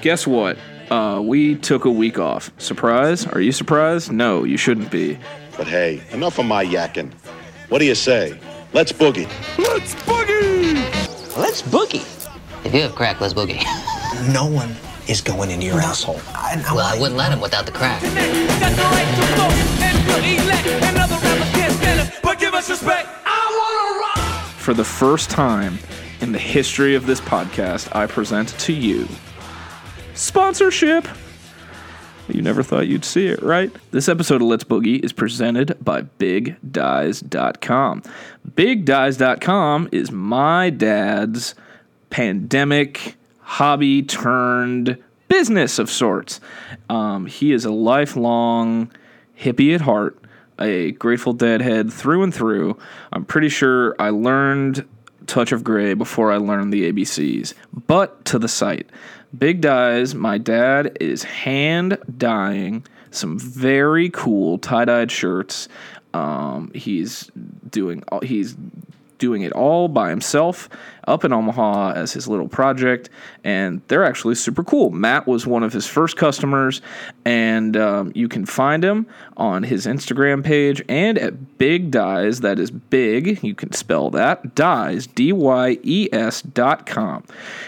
guess what? Uh, we took a week off. Surprise? Are you surprised? No, you shouldn't be. But hey, enough of my yakking. What do you say? Let's boogie. Let's boogie! Let's boogie. If you have crack, let's boogie. No one is going into your asshole. I, well, I wouldn't let him without the crack. Got the right to vote and we'll elect another rapper can't stand it, but give us respect. I wanna rock. For the first time in the history of this podcast, I present to you sponsorship. You never thought you'd see it, right? This episode of Let's Boogie is presented by BigDyes.com. BigDyes.com is my dad's pandemic hobby turned business of sorts. Um, he is a lifelong hippie at heart, a Grateful Dead head through and through. I'm pretty sure I learned Touch of Grey before I learned the ABCs. But to the site. Big Dyes, my dad is hand dyeing some very cool tie dyed shirts. Um, he's doing he's doing it all by himself up in Omaha as his little project, and they're actually super cool. Matt was one of his first customers, and um, you can find him on his Instagram page and at Big Dyes. That is big. You can spell that dyes d y e s dot com.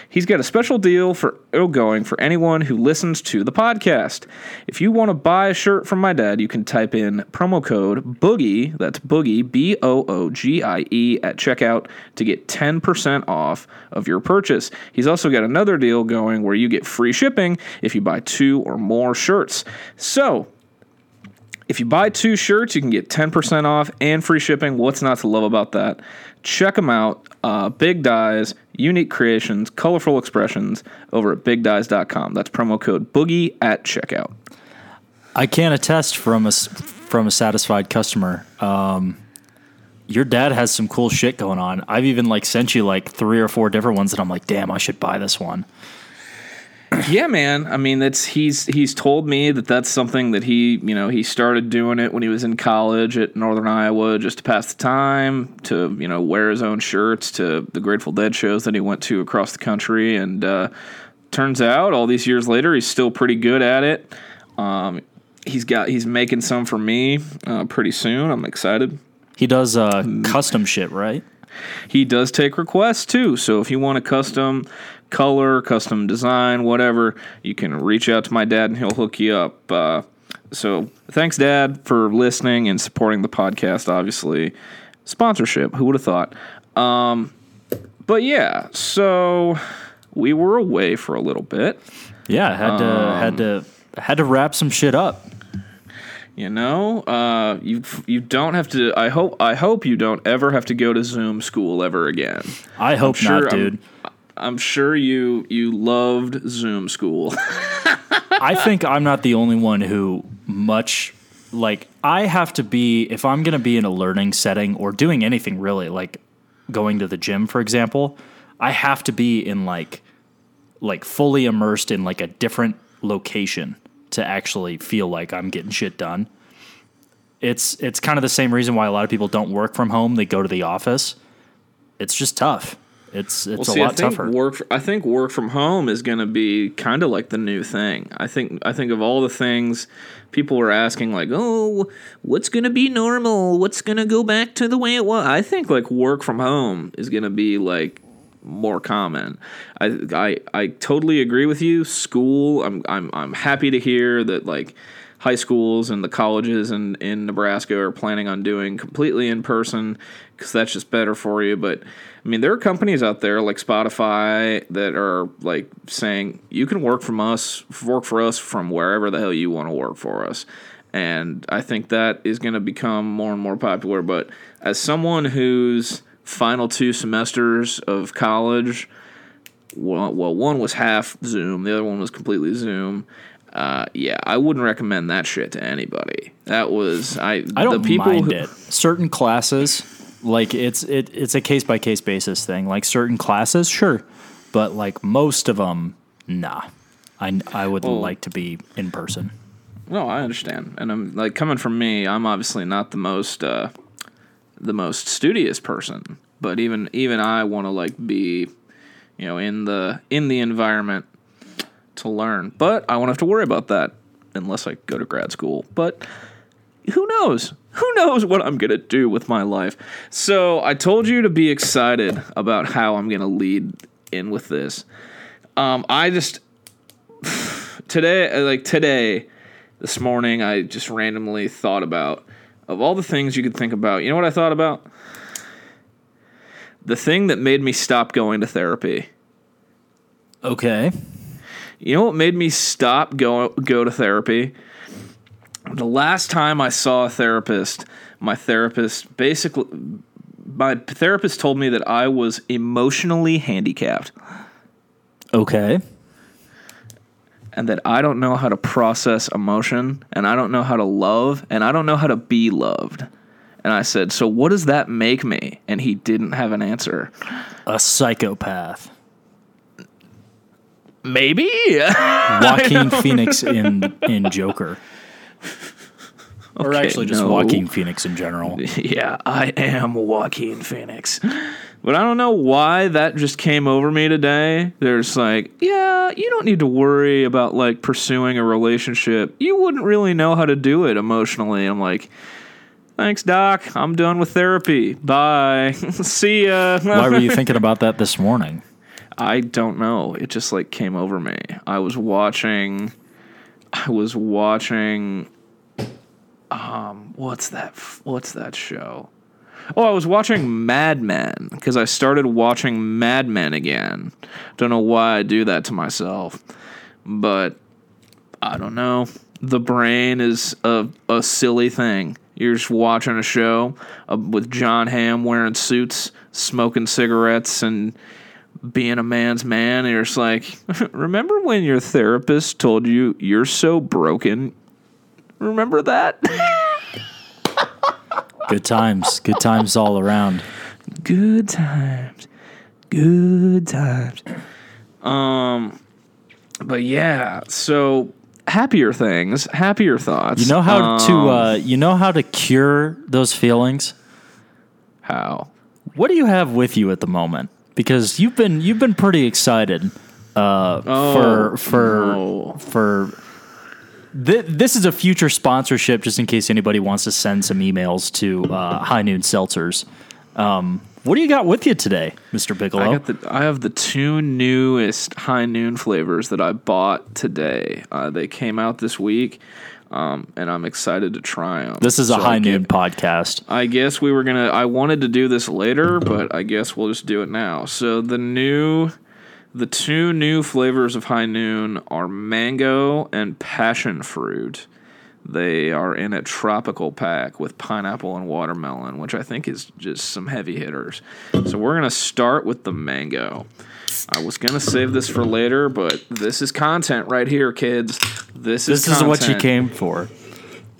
He's got a special deal for going for anyone who listens to the podcast. If you want to buy a shirt from my dad, you can type in promo code Boogie. That's Boogie B O O G I E at checkout to get ten percent off of your purchase. He's also got another deal going where you get free shipping if you buy two or more shirts. So, if you buy two shirts, you can get 10% off and free shipping. What's not to love about that? Check them out. Uh, Big Dyes, unique creations, colorful expressions over at bigdyes.com. That's promo code Boogie at checkout. I can attest from a from a satisfied customer. Um, your dad has some cool shit going on. I've even like sent you like three or four different ones that I'm like, damn, I should buy this one. yeah, man. I mean, that's he's he's told me that that's something that he you know he started doing it when he was in college at Northern Iowa just to pass the time, to you know wear his own shirts to the Grateful Dead shows that he went to across the country, and uh, turns out all these years later he's still pretty good at it. Um, he's got he's making some for me uh, pretty soon. I'm excited. He does uh, custom shit, right? He does take requests too. So if you want a custom color, custom design, whatever, you can reach out to my dad and he'll hook you up. Uh, so thanks, Dad, for listening and supporting the podcast. Obviously, sponsorship. Who would have thought? Um, but yeah, so we were away for a little bit. Yeah, had to had to had to wrap some shit up. You know, uh, you you don't have to. I hope I hope you don't ever have to go to Zoom school ever again. I hope sure not, I'm- dude. I'm sure you you loved Zoom school. I think I'm not the only one who much like I have to be if I'm going to be in a learning setting or doing anything really like going to the gym for example, I have to be in like like fully immersed in like a different location to actually feel like I'm getting shit done. It's it's kind of the same reason why a lot of people don't work from home, they go to the office. It's just tough. It's it's well, a lot I think tougher. work. I think work from home is going to be kind of like the new thing. I think. I think of all the things people were asking, like, oh, what's going to be normal? What's going to go back to the way it was? I think like work from home is going to be like more common. I, I I totally agree with you. School. I'm I'm I'm happy to hear that like high schools and the colleges in, in Nebraska are planning on doing completely in person because that's just better for you. But I mean, there are companies out there like Spotify that are like saying you can work from us, work for us from wherever the hell you want to work for us. And I think that is going to become more and more popular. But as someone whose final two semesters of college, well, well, one was half Zoom, the other one was completely Zoom. Uh, yeah, I wouldn't recommend that shit to anybody. That was I. I don't the people mind who, it. Certain classes, like it's it it's a case by case basis thing. Like certain classes, sure, but like most of them, nah. I I would Well- like to be in person. No, I understand, and I'm like coming from me. I'm obviously not the most uh, the most studious person, but even even I want to like be, you know, in the in the environment to learn. But I won't have to worry about that unless I go to grad school. But who knows? Who knows what I'm going to do with my life? So I told you to be excited about how I'm going to lead in with this. Um, I just, today, like today, this morning, I just randomly thought about, of all the things you could think about, you know what I thought about? The thing that made me stop going to therapy. Okay. You know what made me stop go go to therapy? The last time I saw a therapist, my therapist basically my therapist told me that I was emotionally handicapped Okay. And that I don't know how to process emotion and I don't know how to love and I don't know how to be loved. And I said, "So what does that make me?" And he didn't have an answer. A psychopath. Maybe. Joaquin Phoenix in in Joker. Or actually just no. Joaquin Phoenix in general. Yeah, I am Joaquin Phoenix. But I don't know why that just came over me today. There's like, yeah, you don't need to worry about like pursuing a relationship. You wouldn't really know how to do it emotionally. I'm like, thanks, Doc. I'm done with therapy. Bye. See ya. Why were you thinking about that this morning? I don't know. It just like came over me. I was watching. I was watching. Um, what's that? What's that show? Oh, I was watching Mad Men because I started watching Mad Men again. Don't know why I do that to myself, but I don't know. The brain is a, a silly thing. You're just watching a show uh, with Jon Hamm wearing suits, smoking cigarettes, and being a man's man. And you're just like, remember when your therapist told you you're so broken? Remember that? Good times. Good times all around. good times good times um but yeah so happier things happier thoughts You know how to Um, uh, you know how to cure those feelings? how What do you have with you at the moment? Because you've been you've been pretty excited uh, for for no. for th- this is a future sponsorship just in case anybody wants to send some emails to uh, High Noon Seltzers. Um, what do you got with you today, Mr. Bigelow? I got the I have the two newest high noon flavors that I bought today. Uh, they came out this week, um, and I'm excited to try them. this is a High Noon podcast. I guess we were gonna. I wanted to do this later, but I guess we'll just do it now. So the new, the two new flavors of High Noon are mango and passion fruit. They are in a tropical pack with pineapple and watermelon, which I think is just some heavy hitters. So we're gonna start with the mango. I was gonna save this for later, but this is content right here, kids. This is This is what you came for.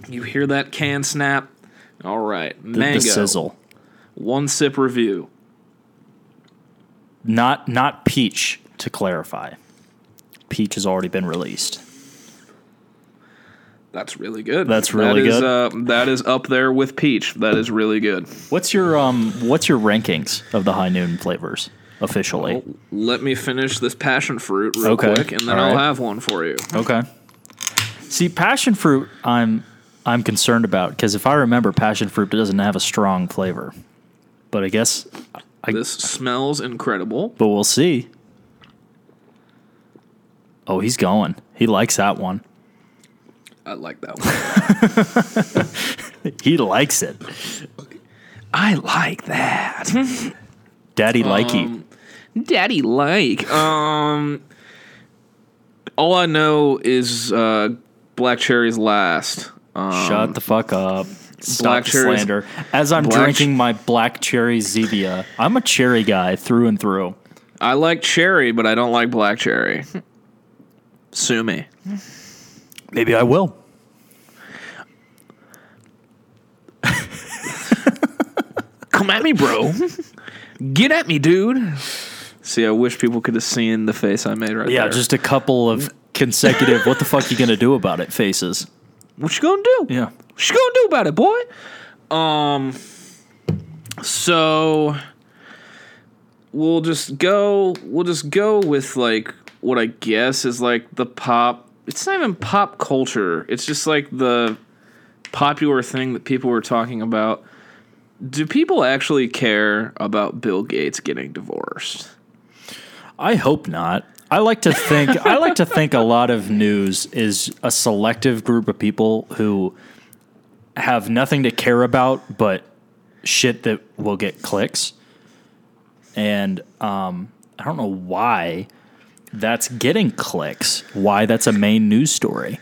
You hear that can snap? All right, The, mango. the sizzle. One sip review. Not not peach to clarify. Peach has already been released. That's really good. That's really That is, good. Uh, that is up there with peach. That is really good. What's your um what's your rankings of the high noon flavors officially? Well, let me finish this passion fruit real Okay, quick, and then I'll have one for you. Okay. See, passion fruit I'm I'm concerned about because if I remember passion fruit doesn't have a strong flavor. But I guess I, This smells incredible. but we'll see. Oh, he's going. He likes that one. I like that one. He likes it. I like that. Daddy Um, likey. Daddy like. Um, all I know is uh, black cherry's last. Um, Shut the fuck up. Stop Black slander. As I'm drinking ch- my black cherry Zevia, I'm a cherry guy through and through. I like cherry, but I don't like black cherry. Sue me. Maybe I will. Come at me, bro. Get at me, dude. See, I wish people could have seen the face I made right Yeah, there. just a couple of consecutive. what the fuck you gonna do about it? Faces. what you gonna do? Yeah. What you gonna do about it, boy? Um. So we'll just go. We'll just go with like what I guess is like the pop. It's not even pop culture. It's just like the popular thing that people were talking about. Do people actually care about Bill Gates getting divorced? I hope not. I like to think I like to think a lot of news is a selective group of people who have nothing to care about but shit that will get clicks. And um, I don't know why that's getting clicks. Why that's a main news story.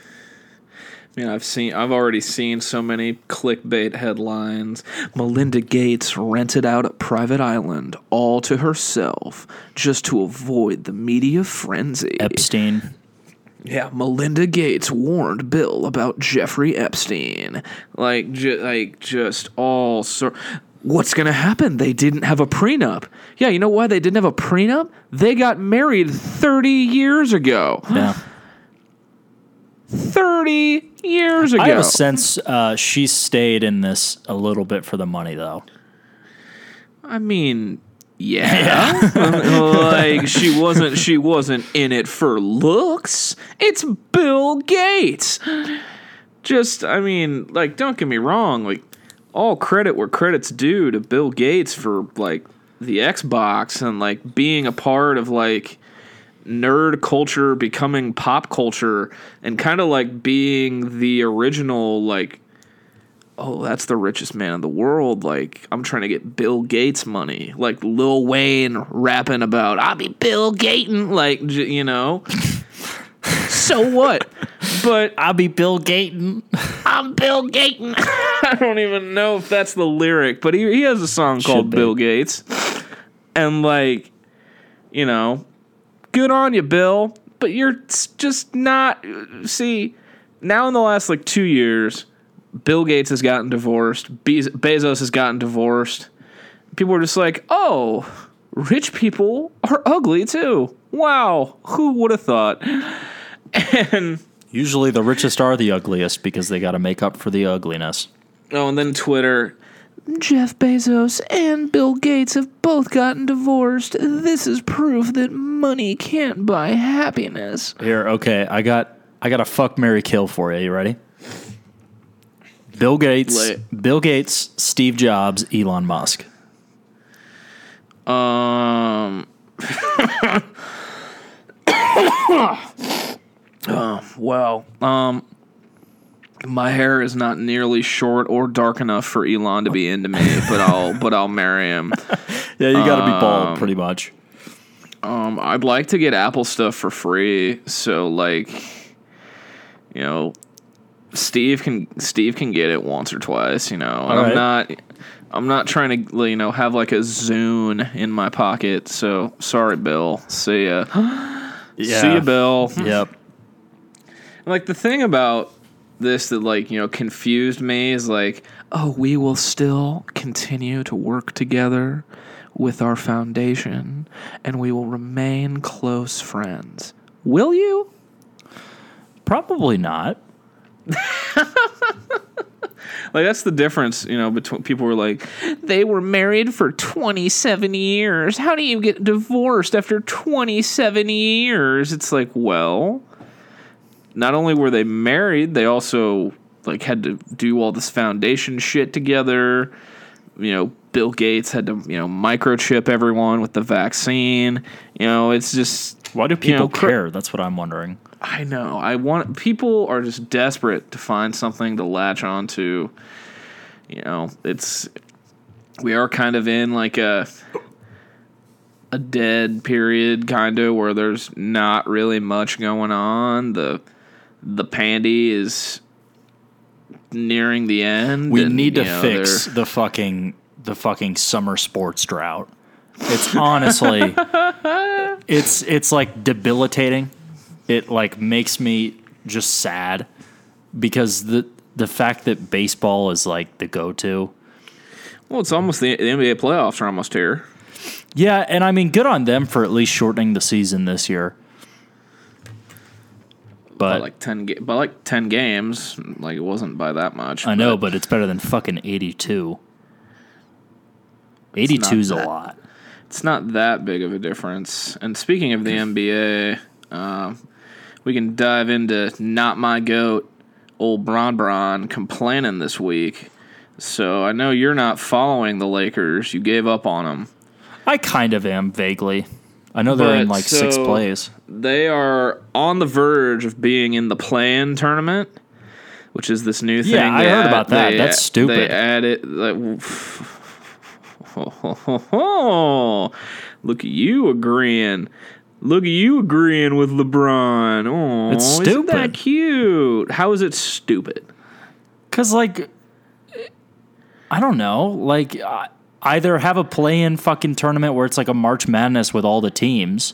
I mean, I've seen, I've already seen so many clickbait headlines. Melinda Gates rented out a private island all to herself just to avoid the media frenzy. Epstein. Yeah, Melinda Gates warned Bill about Jeffrey Epstein. Like, ju- like just all sort. What's gonna happen? They didn't have a prenup. Yeah, you know why they didn't have a prenup? They got married thirty years ago. Yeah. Thirty years ago. I have a sense uh, she stayed in this a little bit for the money, though. I mean, yeah. like she wasn't she wasn't in it for looks. It's Bill Gates. Just I mean, like don't get me wrong, like all credit where credit's due to Bill Gates for like the Xbox and like being a part of like nerd culture becoming pop culture and kind of like being the original like oh, that's the richest man in the world. Like, I'm trying to get Bill Gates money. Like Lil Wayne rapping about, I'll be Bill Gaten. Like, j- you know. so what? But I'll be Bill Gaten. I'm Bill Gates. I don't even know if that's the lyric, but he, he has a song called be. Bill Gates. And, like, you know, good on you, Bill. But you're just not. Uh, see, now in the last, like, two years, Bill Gates has gotten divorced. Bez- Bezos has gotten divorced. People are just like, oh, rich people are ugly too. Wow, who would have thought? And Usually the richest are the ugliest because they got to make up for the ugliness. oh, and then Twitter. Jeff Bezos and Bill Gates have both gotten divorced. This is proof that money can't buy happiness. Here, okay, I got I got a fuck Mary kill for you. You ready? Bill Gates, Lay it. Bill Gates, Steve Jobs, Elon Musk. Um. Oh, well, um, my hair is not nearly short or dark enough for Elon to be into me, but I'll but I'll marry him. Yeah, you got to be bald, pretty much. Um, I'd like to get Apple stuff for free, so like, you know, Steve can Steve can get it once or twice. You know, and I'm not. I'm not trying to, you know, have like a Zune in my pocket. So sorry, Bill. See ya. Yeah. See ya, Bill. Yep. Like the thing about this that like you know confused me is like, oh, we will still continue to work together with our foundation, and we will remain close friends. Will you? Probably not. Like that's the difference, you know, between people were like, they were married for 27 years. How do you get divorced after 27 years? It's like, well, not only were they married, they also like had to do all this foundation shit together. You know, Bill Gates had to, you know, microchip everyone with the vaccine. You know, it's just Why do you people know, cr- care? That's what I'm wondering. I know. I want people are just desperate to find something to latch onto. You know, it's we are kind of in like a a dead period kind of where there's not really much going on. The the pandy is nearing the end. We and, need to know, fix they're- the fucking the fucking summer sports drought. It's honestly it's it's like debilitating. It like makes me just sad because the the fact that baseball is like the go-to. Well, it's almost the, the NBA playoffs are almost here. Yeah, and I mean good on them for at least shortening the season this year. By But like ten, ga- by like ten games, like it wasn't by that much. I know, but it's better than fucking 82. 82 is a lot. It's not that big of a difference. And speaking of the NBA, Uh, we can dive into not my goat, old Bron Bron, complaining this week. So I know you're not following the Lakers. You gave up on them. I kind of am vaguely. I know they're in But like sixth so- place. They are on the verge of being in the play-in tournament, which is this new thing. Yeah, I heard add- about that. That's stupid. They added like, look at you agreeing. Look at you agreeing with LeBron. Oh, It's Isn't that stupid. cute? How is it stupid? Cause like, I don't know. Like, uh, either have a play-in fucking tournament where it's like a March Madness with all the teams,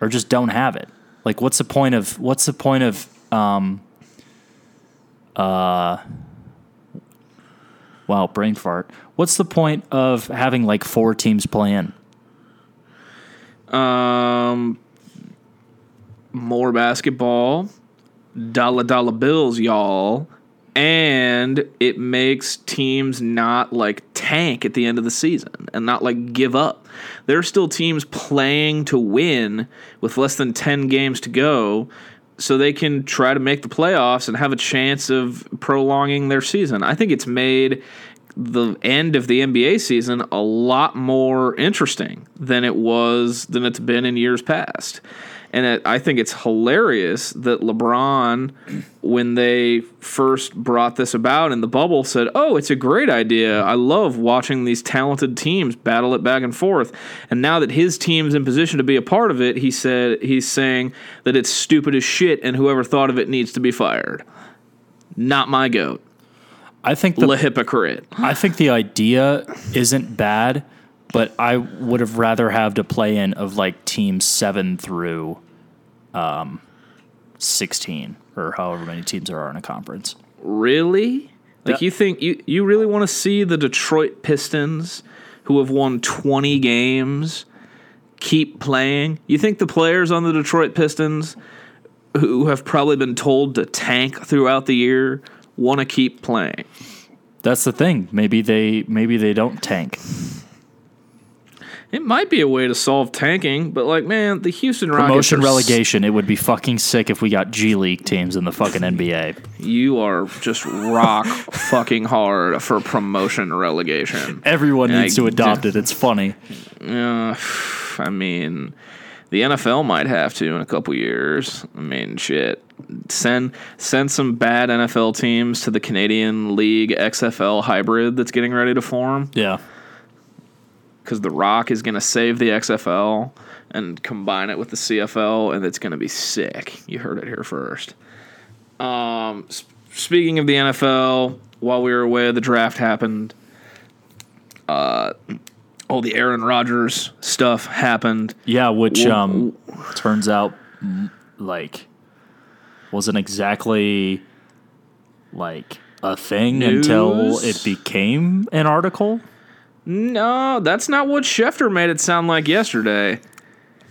or just don't have it. Like, what's the point of what's the point of um uh wow brain fart? What's the point of having like four teams play in? Um, more basketball, dollar dollar bills, y'all, and it makes teams not like tank at the end of the season and not like give up. There are still teams playing to win with less than ten games to go. So they can try to make the playoffs and have a chance of prolonging their season. I think it's made the end of the NBA season a lot more interesting than it was than it's been in years past. And I think it's hilarious that LeBron, when they first brought this about in the bubble, said, "Oh, it's a great idea. I love watching these talented teams battle it back and forth." And now that his team's in position to be a part of it, he said he's saying that it's stupid as shit, and whoever thought of it needs to be fired. Not my goat. I think the Le hypocrite. I think the idea isn't bad, but I would have rather have to play in of like teams seven through um, sixteen or however many teams there are in a conference. Really? Like you think you you really want to see the Detroit Pistons who have won 20 games keep playing? You think the players on the Detroit Pistons who have probably been told to tank throughout the year want to keep playing? That's the thing. Maybe they maybe they don't tank. It might be a way to solve tanking, but like man, the Houston Rockets Promotion are s- relegation. It would be fucking sick if we got G League teams in the fucking NBA. You are just rock fucking hard for promotion relegation. Everyone Yeah, needs to I- adopt it. It's funny. Uh, I mean, the NFL might have to in a couple years. I mean, shit. Send send some bad NFL teams to the Canadian League XFL hybrid that's getting ready to form Yeah. Because The Rock is going to save the XFL and combine it with the CFL, and it's going to be sick. You heard it here first. Um, s- speaking of the NFL, while we were away, the draft happened. Uh, all the Aaron Rodgers stuff happened. Yeah, which um turns out like wasn't exactly like a thing until it became an article. No, that's not what Schefter made it sound like yesterday.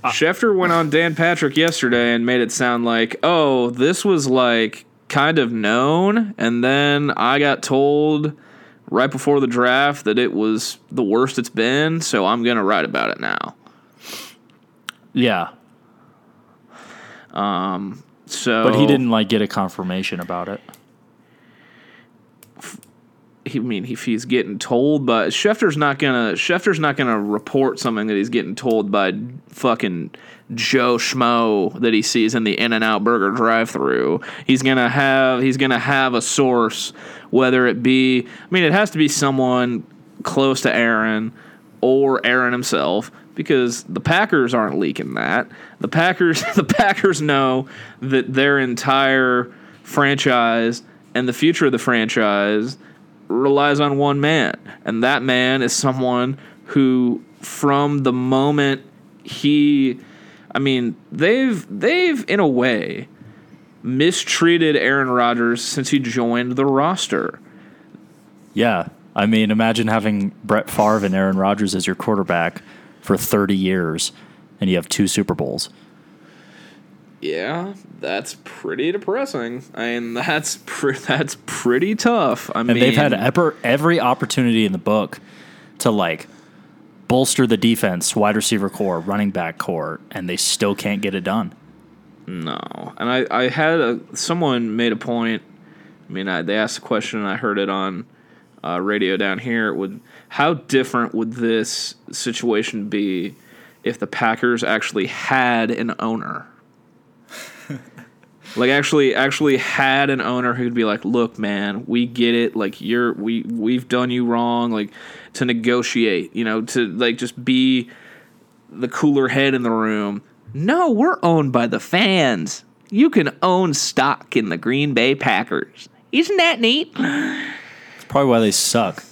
Schefter went on Dan Patrick yesterday and made it sound like, oh, this was like kind of known, and then I got told right before the draft that it was the worst it's been, so I'm gonna write about it now. Yeah, Um, So, but he didn't like get a confirmation about it. He, I mean, if he's getting told by Schefter's not gonna Schefter's not gonna report something that he's getting told by fucking Joe Schmo that he sees in the In and Out Burger drive-through. He's gonna have he's gonna have a source, whether it be I mean, it has to be someone close to Aaron or Aaron himself because the Packers aren't leaking that. The Packers the Packers know that their entire franchise and the future of the franchise relies on one man, and that man is someone who, from the moment he, I mean, they've they've in a way mistreated Aaron Rodgers since he joined the roster. Yeah, I mean, imagine having Brett Favre and Aaron Rodgers as your quarterback for thirty years, and you have two Super Bowls. Yeah, that's pretty depressing. I mean, that's that's pretty tough. I And mean, they've had ever, every opportunity in the book to like bolster the defense, wide receiver core, running back core, and they still can't get it done. No, and I I had a someone made a point. I mean, I, they asked a question, and I heard it on uh, radio down here. Would how different would this situation be if the Packers actually had an owner? Like actually actually had an owner who'd be like, "Look, man, we get it. Like you're we we've done you wrong. Like to negotiate, you know, to like just be the cooler head in the room. No, we're owned by the fans. You can own stock in the Green Bay Packers. Isn't that neat? It's probably why they suck.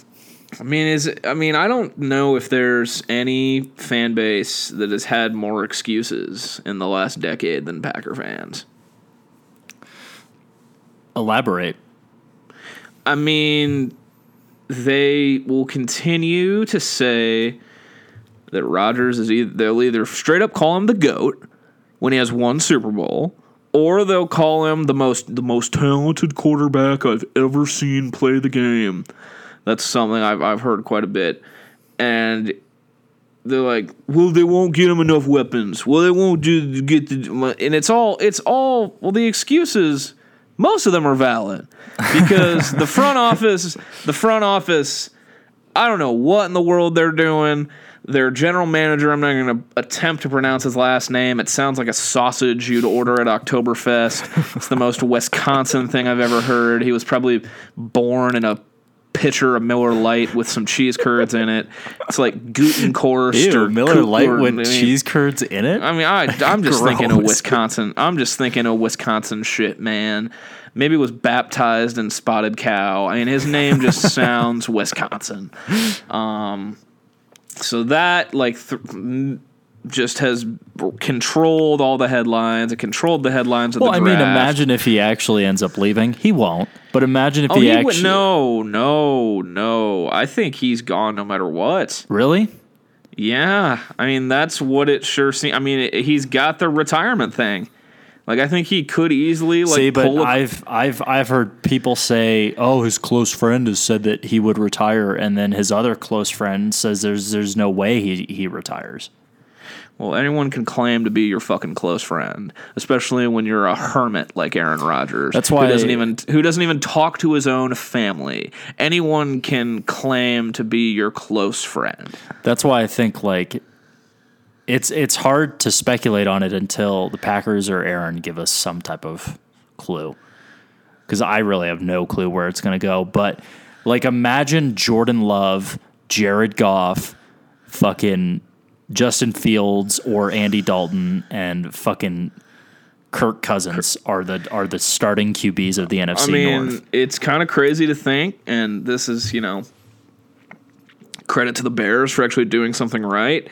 I mean, is I mean, I don't know if there's any fan base that has had more excuses in the last decade than Packer fans. Elaborate. I mean, they will continue to say that Rodgers is either they'll either straight up call him the goat when he has one Super Bowl, or they'll call him the most the most talented quarterback I've ever seen play the game. That's something I've I've heard quite a bit, and they're like, well, they won't get him enough weapons. Well, they won't do get the and it's all it's all well the excuses. Most of them are valid because the front office, the front office, I don't know what in the world they're doing. Their general manager, I'm not going to attempt to pronounce his last name. It sounds like a sausage you'd order at Oktoberfest. it's the most Wisconsin thing I've ever heard. He was probably born in a pitcher of Miller Lite with some cheese curds in it. It's like Gutenkorst Ew, or Miller Lite with I mean, cheese curds in it. I mean, I I'm just thinking of Wisconsin. I'm just thinking of Wisconsin shit, man. Maybe was baptized in spotted cow. I mean, his name just sounds Wisconsin. Um, so that like th- just has controlled all the headlines. It controlled the headlines of well, the I mean, imagine if he actually ends up leaving. He won't. But imagine if Oh, he, he actually. would, no, no, no. I think he's gone no matter what. Really? Yeah, I mean that's what it sure seems. I mean, it, he's got the retirement thing. Like I think he could easily like See, but pull. a- I've I've I've heard people say, "Oh, his close friend has said that he would retire," and then his other close friend says, "There's there's no way he he retires." Well, anyone can claim to be your fucking close friend, especially when you're a hermit like Aaron Rodgers. That's why- who doesn't even who doesn't even talk to his own family. Anyone can claim to be your close friend. That's why I think like it's it's hard to speculate on it until the Packers or Aaron give us some type of clue. Because I really have no clue where it's going to go. But like, imagine Jordan Love, Jared Goff, fucking Justin Fields or Andy Dalton, and fucking Kirk Cousins are the are the starting QBs of the NFC I mean, North. it's kind of crazy to think, and this is, you know, credit to the Bears for actually doing something right.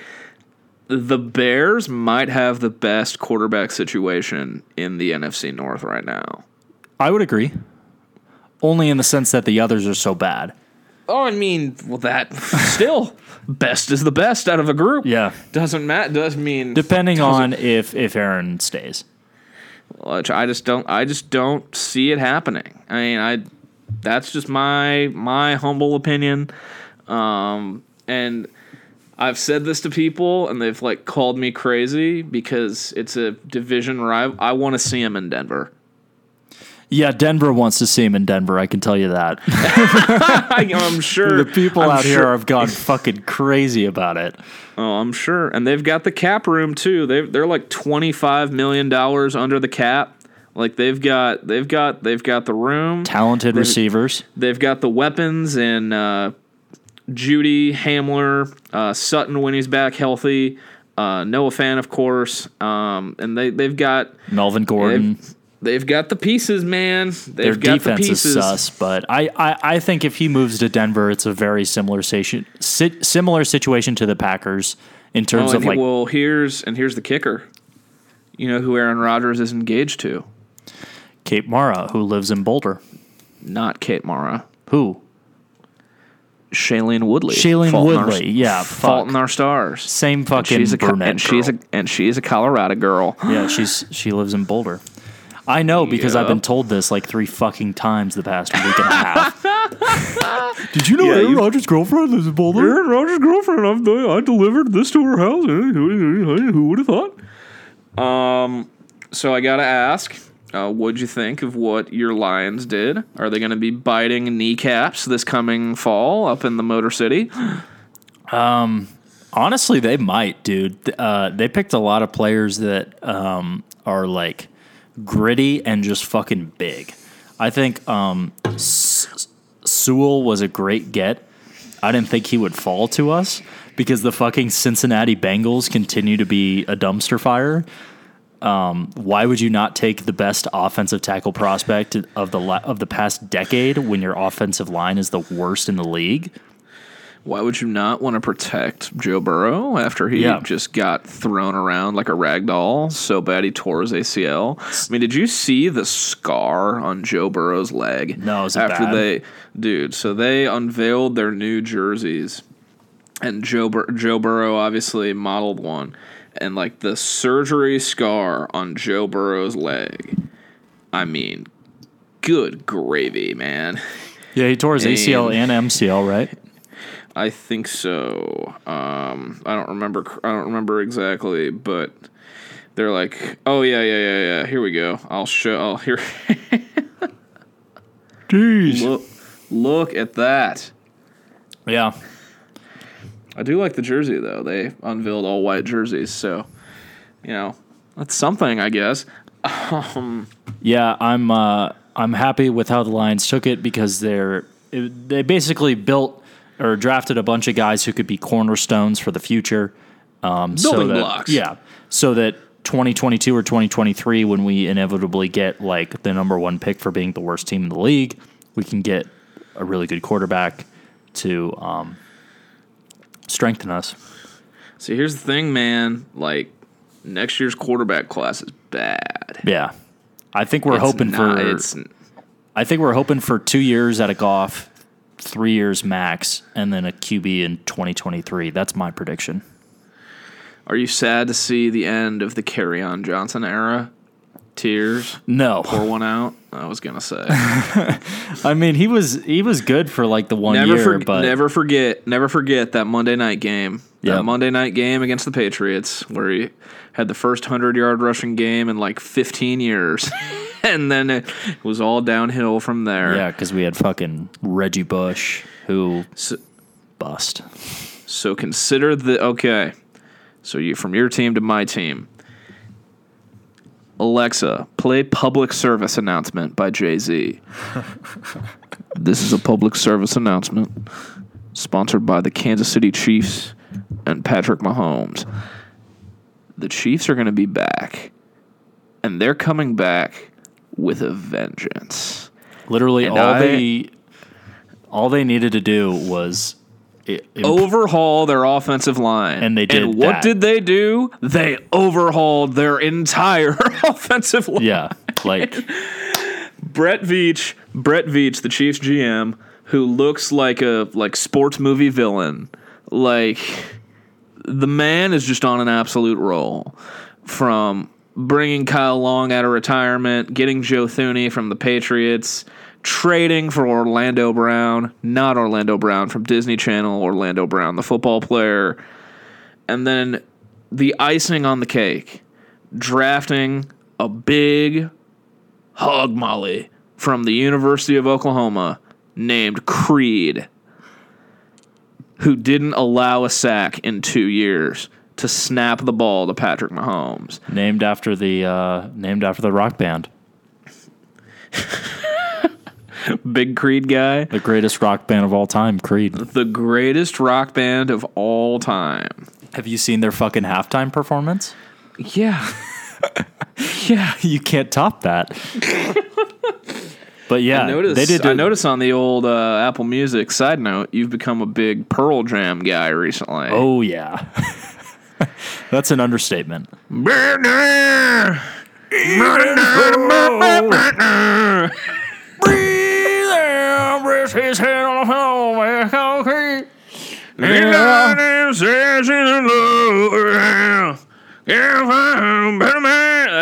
The Bears might have the best quarterback situation in the NFC North right now. I would agree. Only in the sense that the others are so bad. Oh, I mean, well, that still best is the best out of a group. Yeah. doesn't matter. Does mean Depending doesn't- on if if Aaron stays. which I just don't I just don't see it happening. I mean, I that's just my my humble opinion. Um and I've said this to people and they've like called me crazy because it's a division rival. I want to see him in Denver. Yeah, Denver wants to see him in Denver. I can tell you that. I'm sure the people I'm out here have gone fucking crazy about it. Oh, I'm sure. And they've got the cap room too. They they're like 25 million dollars under the cap. Like they've got they've got they've got the room. Talented receivers. They've got the weapons and uh, Jeudy, Hamler, uh, Sutton when he's back healthy, uh, Noah Fant, of course, um, and they they've got Melvin Gordon. they've, they've got the pieces, man. They've Their got defense the is sus, but I, I, I think if he moves to Denver, it's a very similar situation, si- similar situation to the Packers in Oh, terms and of like well, here's and here's the kicker. You know who Aaron Rodgers is engaged to? Kate Mara, who lives in Boulder. Not Kate Mara. Who? Shailene Woodley. Shailene Fault in Our- Woodley, yeah, Fault in. Our Stars. Same And fucking she's a brunette and she's a and she's a Colorado girl. Yeah, she's she lives in Boulder. I know because I've been told this like three fucking times the past week and a half. Did you know Yeah, Aaron you- Rodgers' girlfriend lives in Boulder? Aaron Rodgers' girlfriend. I've, I delivered this to her house. Who, who would have thought? Um, so I gotta ask, uh, what'd you think of what your Lions did? Are they going to be biting kneecaps this coming fall up in the Motor City? Honestly, they might, dude. Uh, they picked a lot of players that um, are like gritty and just fucking big. I think um, S- Sewell was a great get. I didn't think he would fall to us because the fucking Cincinnati Bengals continue to be a dumpster fire. Um, why would you not take the best offensive tackle prospect of the la- of the past decade when your offensive line is the worst in the league? Why would you not want to protect Joe Burrow after he Yeah. just got thrown around like a rag doll so bad he tore his ACL? I mean, did you see the scar on Joe Burrow's leg? No, after bad? they, dude. So they unveiled their new jerseys, and Joe Bur- Joe Burrow obviously modeled one, and like the surgery scar on Joe Burrow's leg. I mean, good gravy, man. Yeah, he tore his ACL and MCL, right? I think so. Um, I don't remember. I don't remember exactly, but they're like, "Oh yeah, yeah, yeah, yeah. Here we go. I'll show. I'll here. Jeez. look, look at that. Yeah. I do like the jersey though. They unveiled all white jerseys, so you know that's something, I guess. Um, Yeah, I'm uh, I'm happy with how the Lions took it because they're it, they basically built or drafted a bunch of guys who could be cornerstones for the future. Um, so Building that- blocks. Yeah, so that 2022 or 2023, when we inevitably get like the number one pick for being the worst team in the league, we can get a really good quarterback to um, strengthen us. See, here's the thing, man. Like next year's quarterback class is bad. Yeah, I think we're It's hoping not- for it's I think we're hoping for two years at a Goff, three years max, and then a QB in 2023. That's my prediction. Are you sad to see the end of the Kerryon Johnson era? Tears. No, Pour one out. I was gonna say. I mean he was he was good for like the one never, year, for, but never forget, never forget that Monday night game. That Monday night game against the Patriots, where he had the first hundred yard rushing game in like 15 years, and then it was all downhill from there. yeah, because we had fucking Reggie Bush who So, bust. so consider the okay. So you from your team to my team. Alexa, play public service announcement by Jay Z. this is a public service announcement sponsored by the Kansas City Chiefs and Patrick Mahomes. The Chiefs are going to be back, and they're coming back with a vengeance. Literally And all I- they all they needed to do was overhaul their offensive line. And they did And what that. did they do? They overhauled their entire offensive line. yeah, like Brett Veach, Brett Veach, the Chiefs GM, who looks like a like sports movie villain. Like the man is just on an absolute roll from bringing Kyle Long out of retirement, getting Joe Thuney from the Patriots, trading for Orlando Brown, not Orlando Brown from Disney Channel, Orlando Brown, the football player, and then the icing on the cake, drafting a big hog molly from the University of Oklahoma named Creed, who didn't allow a sack in two years to snap the ball to Patrick Mahomes. named after the uh, named after the rock band, Big Creed guy, the greatest rock band of all time, Creed. the greatest rock band of all time. Have you seen their fucking halftime performance? Yeah. yeah. you can't top that. but yeah, I noticed, they did. I do- noticed on the old uh, Apple Music side note, you've become a big Pearl Jam guy recently. Oh yeah, that's an understatement.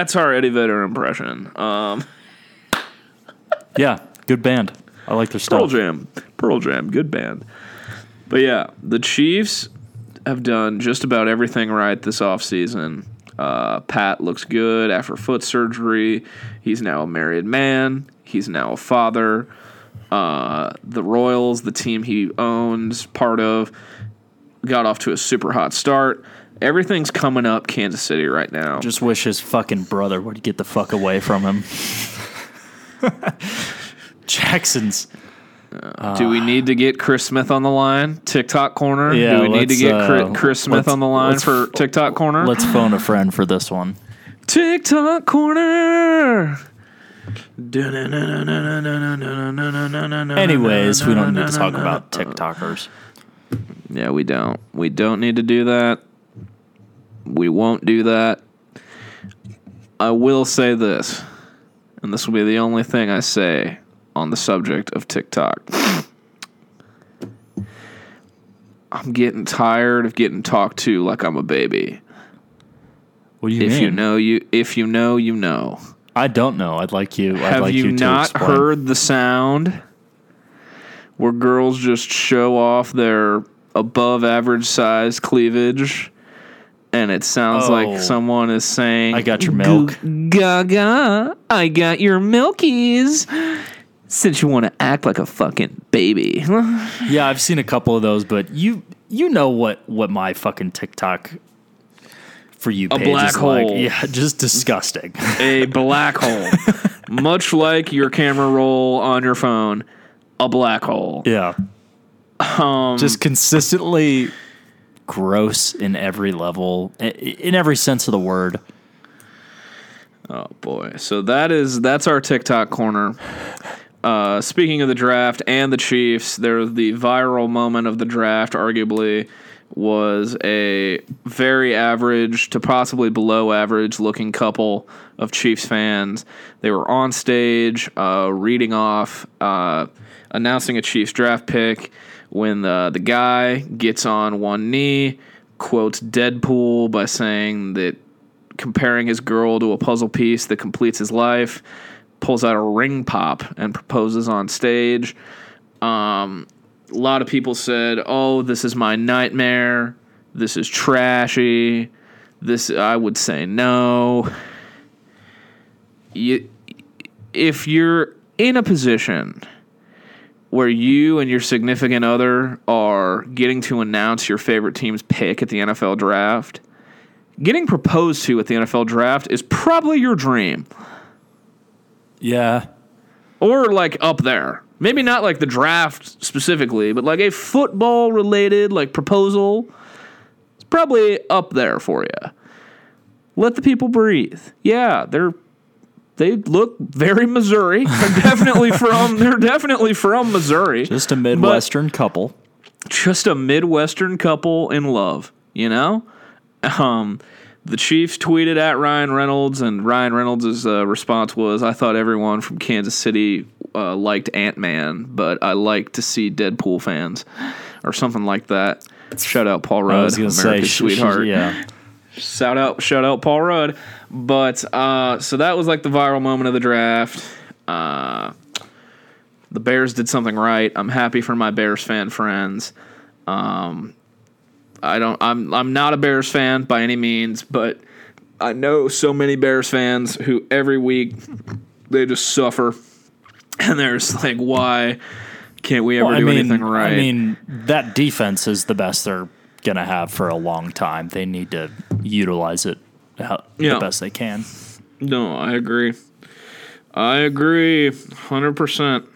That's our Eddie Vedder impression. Um, Yeah, good band. I like their stuff. Pearl. Jam, Pearl Jam, good band. But yeah, the Chiefs have done just about everything right this offseason. Uh, Pat looks good after foot surgery. He's now a married man. He's now a father. Uh, the Royals, the team he owns, part of, got off to a super hot start. Everything's coming up Kansas City right now. Just wish his fucking brother would get the fuck away from him. Jackson's. Do we need to get Chris Smith on the line? TikTok corner. Yeah, Do we need to get uh, Chris, Chris Smith on the line for TikTok corner? Let's phone a friend for this one. TikTok corner. Anyways, we don't need to talk about TikTokers. Yeah, we don't. We don't need to do that. We won't do that. I will say this, and this will be the only thing I say on the subject of TikTok. I'm getting tired of getting talked to like I'm a baby. What do you If mean? you know you if you know you know. I don't know. I'd like you. I'd Have like you, you, to not heard the sound where girls just show off their above average size cleavage and it sounds Oh. like someone is saying I got your milk. gaga i got your milkies since you want to act like a fucking baby Yeah, I've seen a couple of those, but you you know what what my fucking TikTok for you page black is like. hole. Yeah, just disgusting. a black hole much like your camera roll on your phone a black hole yeah. Um, just consistently gross in every level, in every sense of the word. Oh boy. So that is that's our TikTok corner. Uh, speaking of the draft and the Chiefs, there the viral moment of the draft arguably was a very average to possibly below average looking couple of Chiefs fans. They were on stage uh, reading off, uh, announcing a Chiefs draft pick when the, the guy gets on one knee, quotes Deadpool by saying that comparing his girl to a puzzle piece that completes his life, pulls out a ring pop and proposes on stage. Um, a lot of people said, "Oh, this is my nightmare. This is trashy." This I would say no. You, if you're in a position where you and your significant other are getting to announce your favorite team's pick at the NFL draft, getting proposed to at the NFL draft is probably your dream. Yeah. Or like up there. Maybe not like the draft specifically, but like a football related like proposal. It's probably up there for you. Let the people breathe. Yeah, they're they look very Missouri. They're definitely from they're definitely from Missouri. Just a Midwestern couple. just a Midwestern couple in love, you know? Um, the Chiefs tweeted at Ryan Reynolds, and Ryan Reynolds' uh, response was, I thought everyone from Kansas City uh, liked Ant Man, but I like to see Deadpool fans, or something like that. Shout out Paul Rudd, I was gonna say, America's sh- sweetheart. yeah. Shout out, shout out Paul Rudd. But uh, so that was like the viral moment of the draft. Uh, the Bears did something right. I'm happy for my Bears fan friends. Um, I don't. I'm. I'm not a Bears fan by any means, but I know so many Bears fans who every week they just suffer, and there's like, why can't we ever Well, do mean, anything right? I mean, that defense is the best they're gonna have for a long time. They need to utilize it how, Yeah. the best they can. No, I agree. I agree, hundred percent.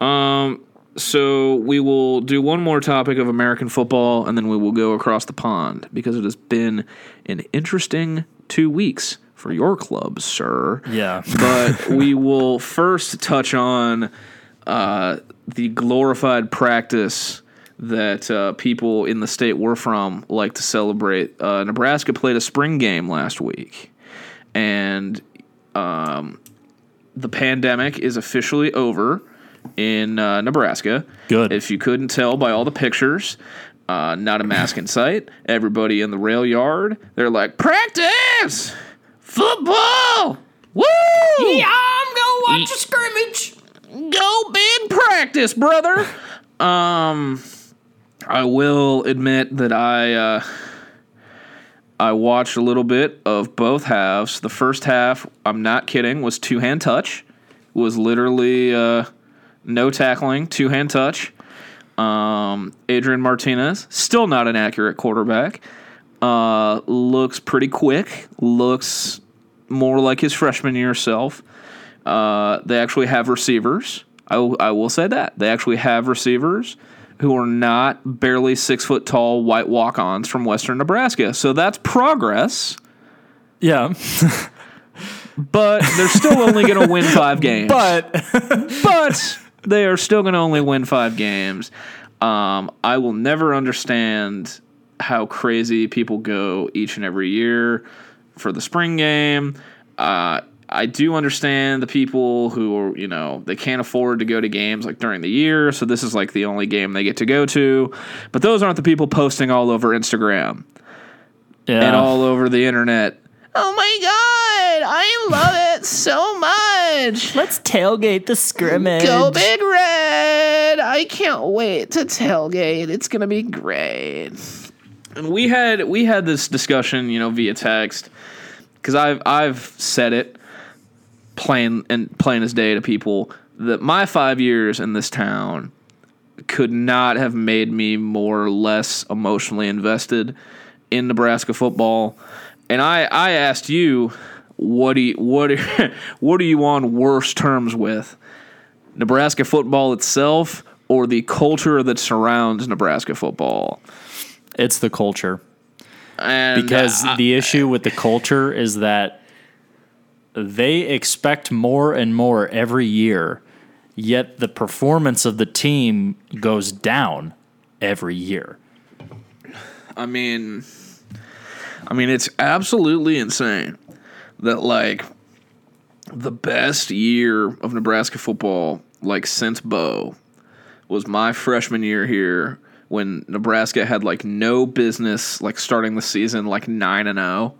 Um, so we will do one more topic of American football, and then we will go across the pond because it has been an interesting two weeks for your club, sir. Yeah. But we will first touch on uh, the glorified practice that uh, people in the state we're from like to celebrate. Uh, Nebraska played a spring game last week, and um, the pandemic is officially over in uh, Nebraska. Good. If you couldn't tell by all the pictures, uh, not a mask in sight. Everybody in the rail yard, they're like, practice! Football! Woo! Yeah, I'm gonna watch a scrimmage. Go big practice, brother. um, I will admit that I uh, I watched a little bit of both halves. The first half, I'm not kidding, was two hand touch. Was literally uh, no tackling, two hand touch. Um, Adrian Martinez, still not an accurate quarterback. Uh, looks pretty quick. Looks more like his freshman year self. Uh, they actually have receivers. I I will say that they actually have receivers who are not barely six foot tall white walk ons from Western Nebraska. So that's progress. Yeah, But they're still only going to win five games. but but they are still going to only win five games. Um, I will never understand how crazy people go each and every year for the spring game. Uh, I do understand the people who are, you know, they can't afford to go to games like during the year, so this is like the only game they get to go to. But those aren't the people posting all over Instagram yeah, and all over the internet. Oh my god, I love it so much. let's tailgate the scrimmage. Go Big Red! I can't wait to tailgate. It's gonna be great. And we had we had this discussion, you know, via text because I've I've said it plain and plain as day to people that my five years in this town could not have made me more or less emotionally invested in Nebraska football. And I, I asked you, what do you, what are, what are you on worse terms with? Nebraska football itself or the culture that surrounds Nebraska football? It's the culture. And because uh, the issue with the culture is that they expect more and more every year, yet the performance of the team goes down every year. I mean, I mean, it's absolutely insane that like the best year of Nebraska football, like since Bo, was my freshman year here when Nebraska had like no business like starting the season like nine and zero,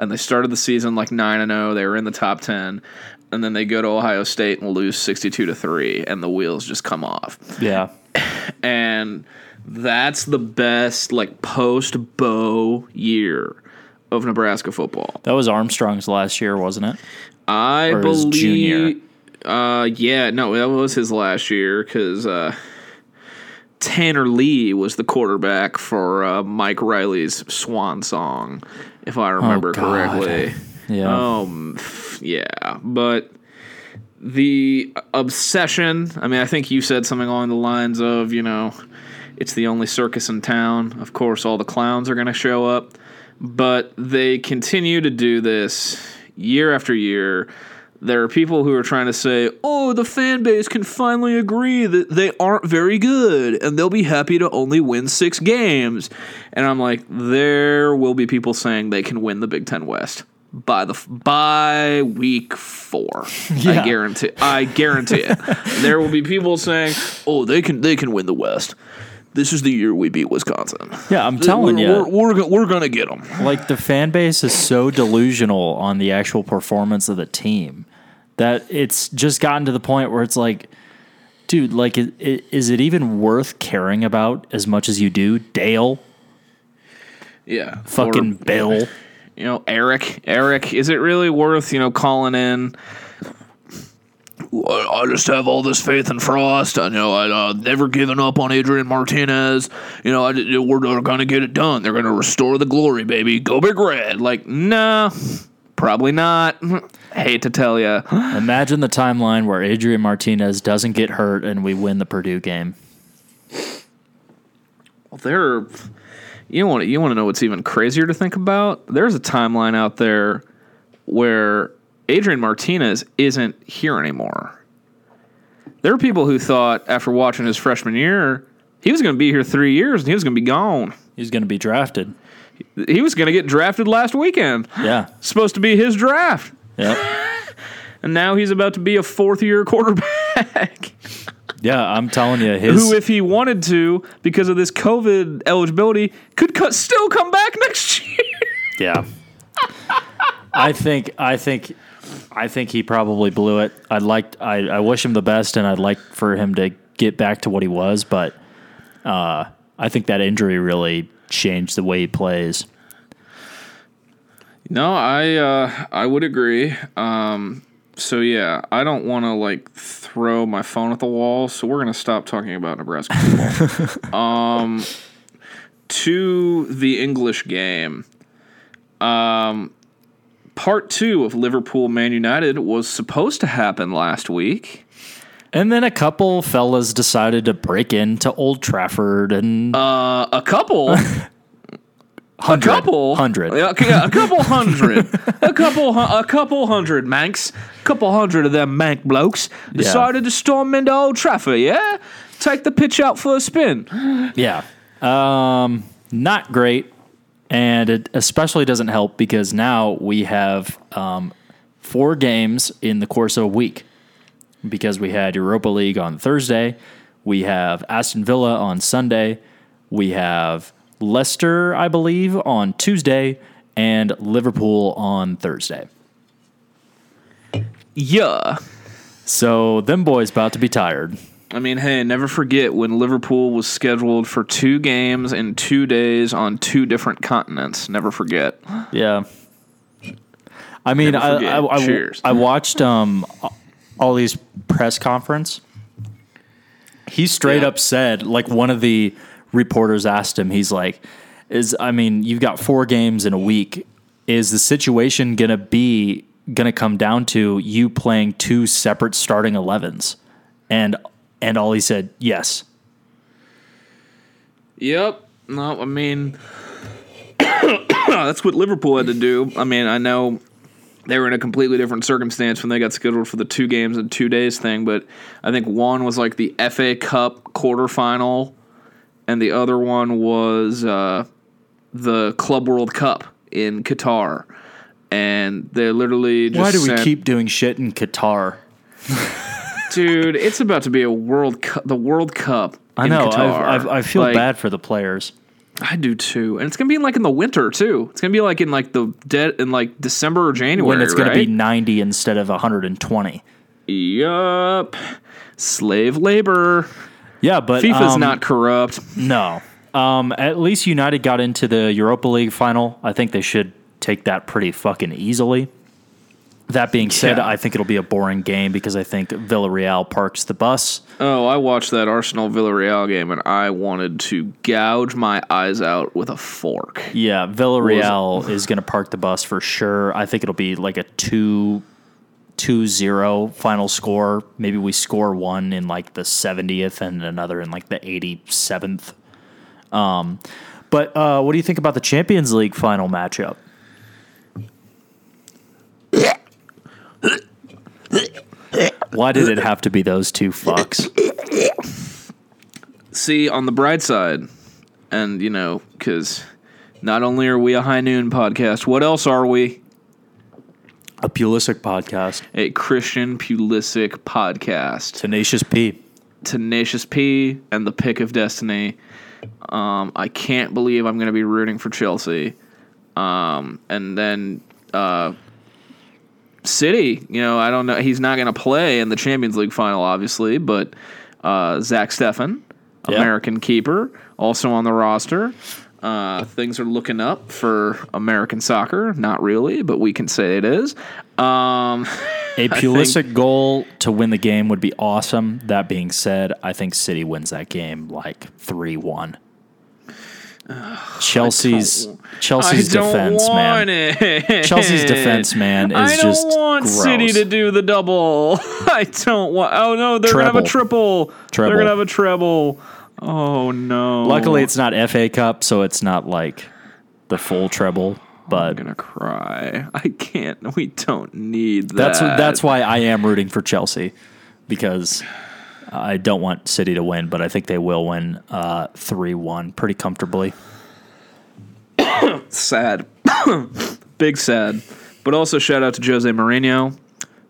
and they started the season like nine and zero. They were in the top ten. And then they go to Ohio State and lose sixty-two to three, and the wheels just come off Yeah. and that's the best like post Bo year of Nebraska football. That was Armstrong's last year, wasn't it? I Or believe. junior. Uh, yeah, no, that was his last year because uh, Tanner Lee was the quarterback for uh, Mike Riley's Swan Song, if I remember Oh, correctly. Yeah. Um, yeah, but the obsession. I mean, I think you said something along the lines of, you know, it's the only circus in town. Of course, all the clowns are going to show up, but they continue to do this year after year. There are people who are trying to say, oh, the fan base can finally agree that they aren't very good and they'll be happy to only win six games. And I'm like, there will be people saying they can win the Big Ten West by the by week four. I Yeah. guarantee. I guarantee it. there will be people saying, "Oh, they can they can win the West. This is the year we beat Wisconsin." Yeah, I'm telling we're, you. we're, we're, we're gonna get them. like the fan base is so delusional on the actual performance of the team that it's just gotten to the point where it's like dude like i- i- is it even worth caring about as much as you do dale Yeah, fucking Or, bill you know, Eric. Eric, is it really worth you know calling in? "Well, I just have all this faith in Frost. I know I uh, never given up on Adrian Martinez. You know, I, we're gonna get it done. They're gonna restore the glory, baby. Go big red. Like, nah, probably not. Hate to tell you. imagine the timeline where adrian martinez doesn't get hurt and we win the purdue game Well, there you want you want to know what's even crazier to think about there's a timeline out there where Adrian Martinez isn't here anymore. There are people who thought after watching his freshman year he was going to be here 3 years and he was going to be gone. He's going to be drafted. He was going to get drafted last weekend. Yeah. Supposed to be his draft. Yep. And now he's about to be a fourth year quarterback. Yeah i'm telling you his who if he wanted to because of this covid eligibility could cut, still come back next year. Yeah. I think I think I think he probably blew it. I'd like I, I wish him the best and I'd like for him to get back to what he was, but uh, I think that injury really changed the way he plays. No, I uh, I would agree. Um, so yeah, I don't want to like throw my phone at the wall. So we're gonna stop talking about Nebraska football. um, to the English game. Um, part two of Liverpool Man United was supposed to happen last week. And then a couple fellas decided to break into Old Trafford and Uh, a couple. hundred, A couple hundred. Yeah, yeah, a couple hundred, a couple, a couple hundred Mancs, a couple hundred of them Manc blokes decided to storm into Old Trafford. Yeah, take the pitch out for a spin. Yeah. Um, not great. And it especially doesn't help because now we have um, four games in the course of a week because we had Europa League on Thursday, we have Aston Villa on Sunday, we have Leicester, I believe, on Tuesday, and Liverpool on Thursday. Yeah, So them boys about to be tired. I mean, hey, never forget when Liverpool was scheduled for two games in two days on two different continents. Never forget. Yeah. I mean, I. I, I, I watched um, Ollie's press conference. He straight Yeah. up said, like, one of the reporters asked him, he's like, is, I mean, you've got four games in a week. Is the situation going to be, going to come down to you playing two separate starting 11s? And, and Ollie said, yes. Yep. No, I mean, that's what Liverpool had to do. I mean, I know they were in a completely different circumstance when they got scheduled for the two games in two days thing, but I think one was like the FA Cup quarterfinal, and the other one was uh, the Club World Cup in Qatar. And they literally just Why do we sent- keep doing shit in Qatar? dude? It's about to be a World Cup, the World Cup. I in know. Qatar. I, I, I feel Like, bad for the players. I do too, and it's gonna be in like in the winter too. It's gonna be like in like the dead in like December or January. when it's going to be 90 instead of 120. Yup. Slave labor. Yeah, but FIFA's um, not corrupt. No. Um, at least United got into the Europa League final. I think they should take that pretty fucking easily. That being said, Yeah. I think it'll be a boring game because I think Villarreal parks the bus. Oh, I watched that Arsenal Villarreal game and I wanted to gouge my eyes out with a fork. Yeah, Villarreal is going to park the bus for sure. I think it'll be like a 2 2 0 final score. Maybe we score one in like the 70th and another in like the 87th. Um, but uh, what do you think about the Champions League final matchup? Why did it have to be those two fucks? See, on the bright side, and you know, because not only are we a high noon podcast, what else are we? A Pulisic podcast. A Christian Pulisic podcast. Tenacious P. Tenacious P and the pick of destiny. Um, I can't believe I'm going to be rooting for Chelsea. Um, and then uh, City, you know, I don't know. He's not going to play in the Champions League final, obviously, but uh, Zach Steffen, Yeah. American keeper, also on the roster. Uh, things are looking up for American soccer. Not really, but we can say it is. Um, A Pulisic goal to win the game would be awesome. That being said, I think City wins that game like 3 1. Chelsea's Chelsea's defense, man. it. Chelsea's defense, man, is just. I don't want gross. City to do the double. I don't want. Oh no, they're gonna have a triple. Treble. They're gonna have a treble. Oh no. Luckily, it's not FA Cup, so it's not like the full treble. But I'm gonna cry. I can't. We don't need that. that's that's why I am rooting for Chelsea because I don't want City to win, but I think they will win three one pretty comfortably. sad. Big sad. But also shout out to Jose Mourinho.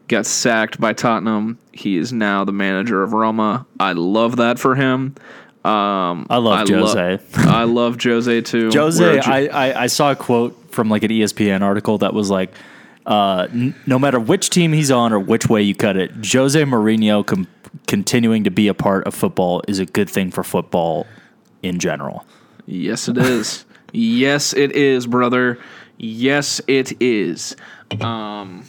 Got sacked by Tottenham. He is now the manager of Roma. I love that for him. Um, I love lo- Jose. I love Jose too. Jose, We're Jo- I, I, I saw a quote from like an ESPN article that was like, uh, n- no matter which team he's on or which way you cut it, Jose Mourinho com- continuing to be a part of football is a good thing for football in general. Yes, it is. yes, it is, brother. Yes, it is. Um,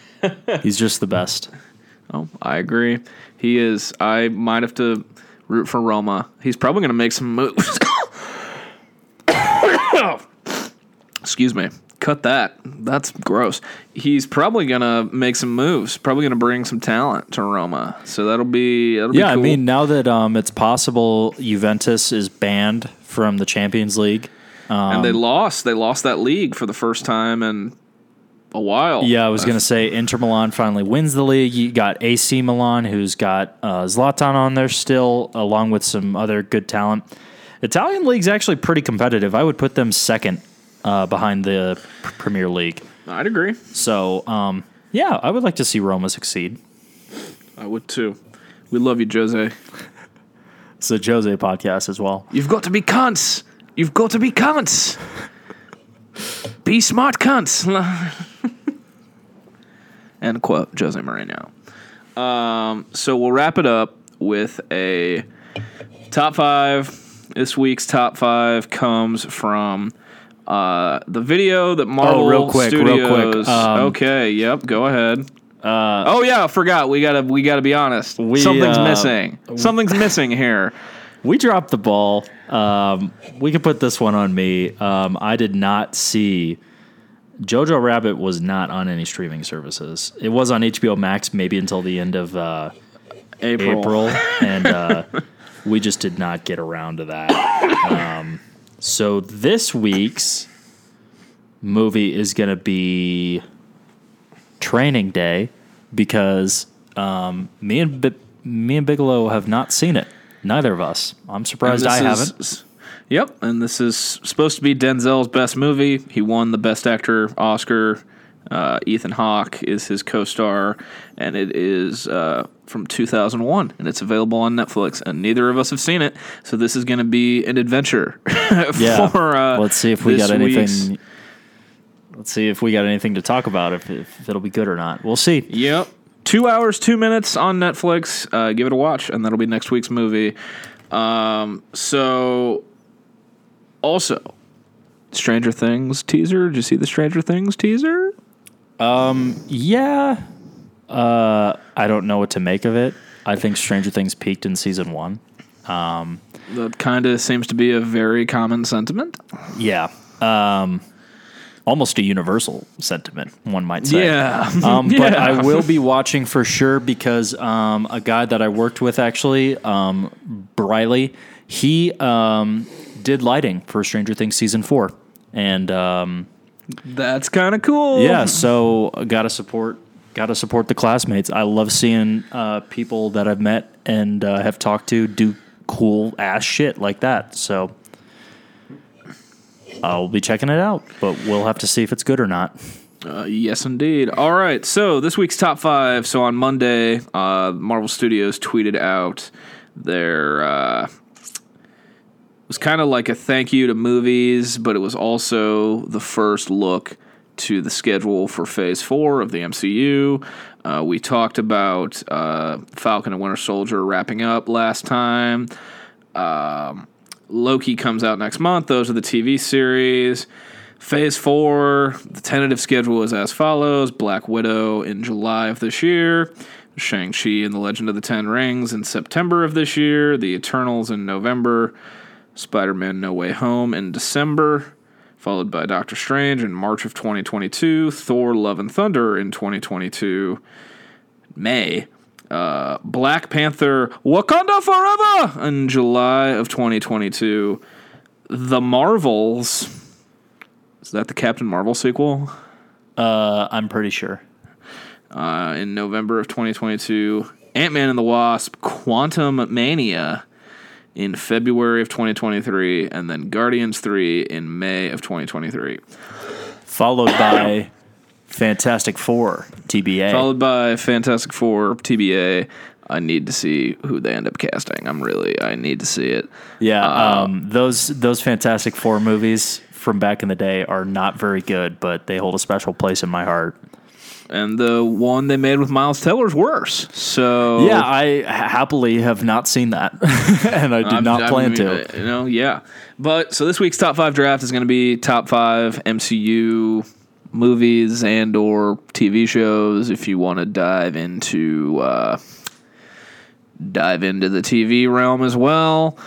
He's just the best. Oh, I agree. He is. I might have to root for Roma. He's probably going to make some moves. Excuse me. Cut that. That's gross. He's probably going to make some moves. Probably going to bring some talent to Roma. So that'll be. That'll Yeah, be cool. I mean, now that um, it's possible Juventus is banned from the Champions League. and um, they lost. They lost that league for the first time in a while. Yeah, I was going to say Inter Milan finally wins the league. You got AC Milan, who's got uh, Zlatan on there still, along with some other good talent. Italian league's actually pretty competitive. I would put them second uh, behind the Premier League. I'd agree. So, um, yeah, I would like to see Roma succeed. I would too. We love you, Jose. It's a Jose podcast as well. You've got to be cunts. You've got to be cunts. be smart cunts. End quote, Jose Mourinho. Um, so we'll wrap it up with a top five. This week's top five comes from uh, the video that Marvel Oh, real quick, real Studios. quick, um, okay, yep, go ahead. Uh, oh yeah, I forgot. We gotta we gotta be honest. We, Something's uh, missing. Something's missing here. We dropped the ball. Um, we can put this one on me. Um, I did not see Jojo Rabbit was not on any streaming services. It was on HBO Max maybe until the end of uh, April. April, and uh, we just did not get around to that. Um, so this week's movie is going to be Training Day because um, me and Bi- me and Bigelow have not seen it. Neither of us. I'm surprised I this haven't. Yep, and this is supposed to be Denzel's best movie. He won the Best Actor Oscar. Uh, Ethan Hawke is his co-star, and it is uh, from 2001, and it's available on Netflix. And neither of us have seen it, so this is going to be an adventure. Yeah. for, uh, let's see if we got anything. Let's see if we got anything to talk about. If, if it'll be good or not, we'll see. Yep. Two hours, two minutes on Netflix. Uh, give it a watch, and that'll be next week's movie. Um, so, also, Stranger Things teaser. Did you see the Stranger Things teaser? Yeah. Uh, I don't know what to make of it. I think Stranger Things peaked in season one. That kind of seems to be a very common sentiment. Yeah. Um, almost a universal sentiment, one might say. Yeah. Um, But Yeah. I will be watching for sure because um, a guy that I worked with actually, um, Briley, he um, did lighting for Stranger Things season four. And um, That's kind of cool. yeah, so gotta support gotta support the classmates. I love seeing uh, people that I've met and uh, have talked to do cool ass shit like that. So I'll be checking it out, but we'll have to see if it's good or not. Uh, yes, indeed. All right. So this week's top five. So on Monday, uh, Marvel Studios tweeted out their. Was kind of like a thank you to movies, but it was also the first look to the schedule for Phase Four of the MCU. Uh, we talked about uh, Falcon and Winter Soldier wrapping up last time. Um, Loki comes out next month. Those are the TV series. Phase four, the tentative schedule is as follows Black Widow in July of this year, Shang-Chi and the Legend of the Ten Rings in September of this year, The Eternals in November, Spider Man No Way Home in December, followed by Doctor Strange in March of 2022, Thor Love and Thunder in 2022, May, uh, Black Panther Wakanda Forever in July of 2022, The Marvels. Is that the Captain Marvel sequel? Uh, I'm pretty sure. Uh, in November of 2022, Ant Man and the Wasp Quantumania in February of 2023, and then Guardians 3 in May of 2023. Followed by Fantastic Four, TBA. Followed by Fantastic Four TBA. I need to see who they end up casting. I'm really, I need to see it. yeah, Uh, um, those those Fantastic Four movies from back in the day are not very good, but they hold a special place in my heart. And the one they made with Miles Teller's worse. So Yeah, I happily have not seen that, and I do I'm- not I plan mean, to. You know, yeah. But so this week's top five draft is going to be top five MCU movies and or TV shows. If you want to dive into uh, dive into the TV realm as well,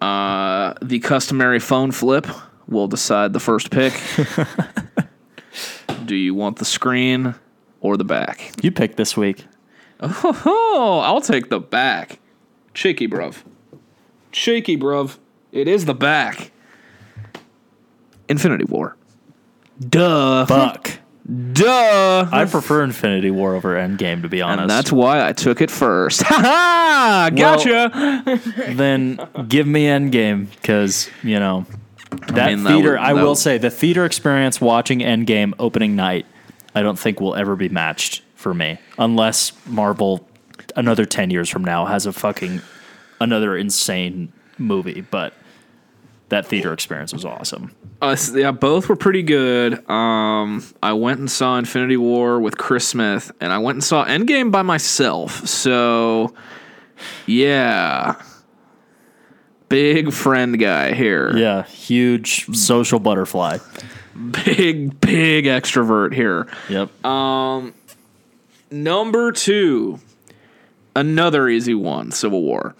uh, the customary phone flip will decide the first pick. Do you want the screen or the back? You picked this week. Oh, I'll take the back. Shaky, bruv. Shaky, bruv. It is the back. Infinity War. Duh. Fuck. Duh. I prefer Infinity War over Endgame, to be honest. and that's why I took it first. Ha ha! Gotcha. then give me Endgame because you know that mean, that theater. would- I will would- say the theater experience watching Endgame opening night. I don't think will ever be matched for me unless Marvel another ten years from now has a fucking another insane movie. But that theater experience was awesome. Uh, yeah, both were pretty good. Um, I went and saw Infinity War with Chris Smith, and I went and saw Endgame by myself. So, yeah, big friend guy here. Yeah, huge social butterfly. big big extrovert here. Yep. Um, Number two, another easy one. Civil War.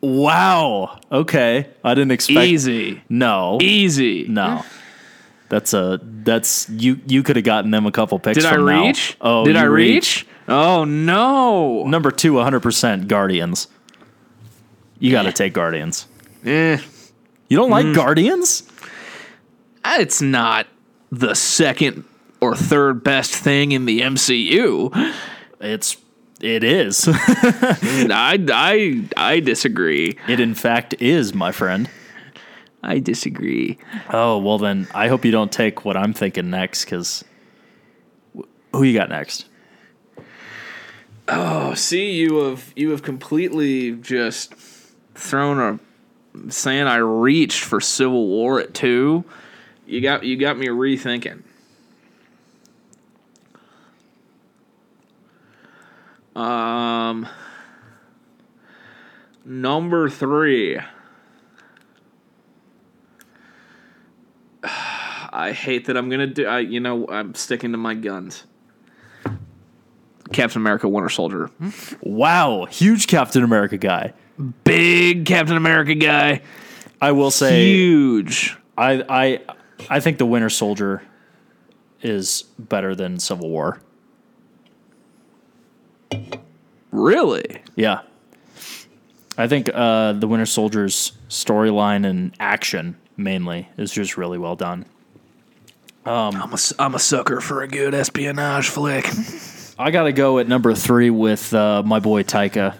wow. Okay, I didn't expect. Easy, No. easy. No. That's a that's you you could have gotten them a couple picks Did I from now. reach? Oh, did I reached. reach? Oh no. Number 2 100% Guardians. You got to take Guardians. Eh, You don't Mm. like Guardians? it's not the second or third best thing in the MCU. It's it is. I I I disagree. it in fact is, my friend. I disagree. Oh, well then I hope you don't take what I'm thinking next cuz who you got next? Oh, see, you have you have completely just thrown a saying I reached for Civil War at two. You got you got me rethinking. Um, number three. I hate that I'm gonna do. I you know I'm sticking to my guns. Captain America: Winter Soldier. Wow, huge Captain America guy. Big Captain America guy. I will say Huge. I I I think the Winter Soldier is better than Civil War. Really? Yeah. I think uh, the Winter Soldier's storyline and action mainly is just really well done. Um, I'm a, I'm a sucker for a good espionage flick. I got to go at number three with uh, my boy Taika.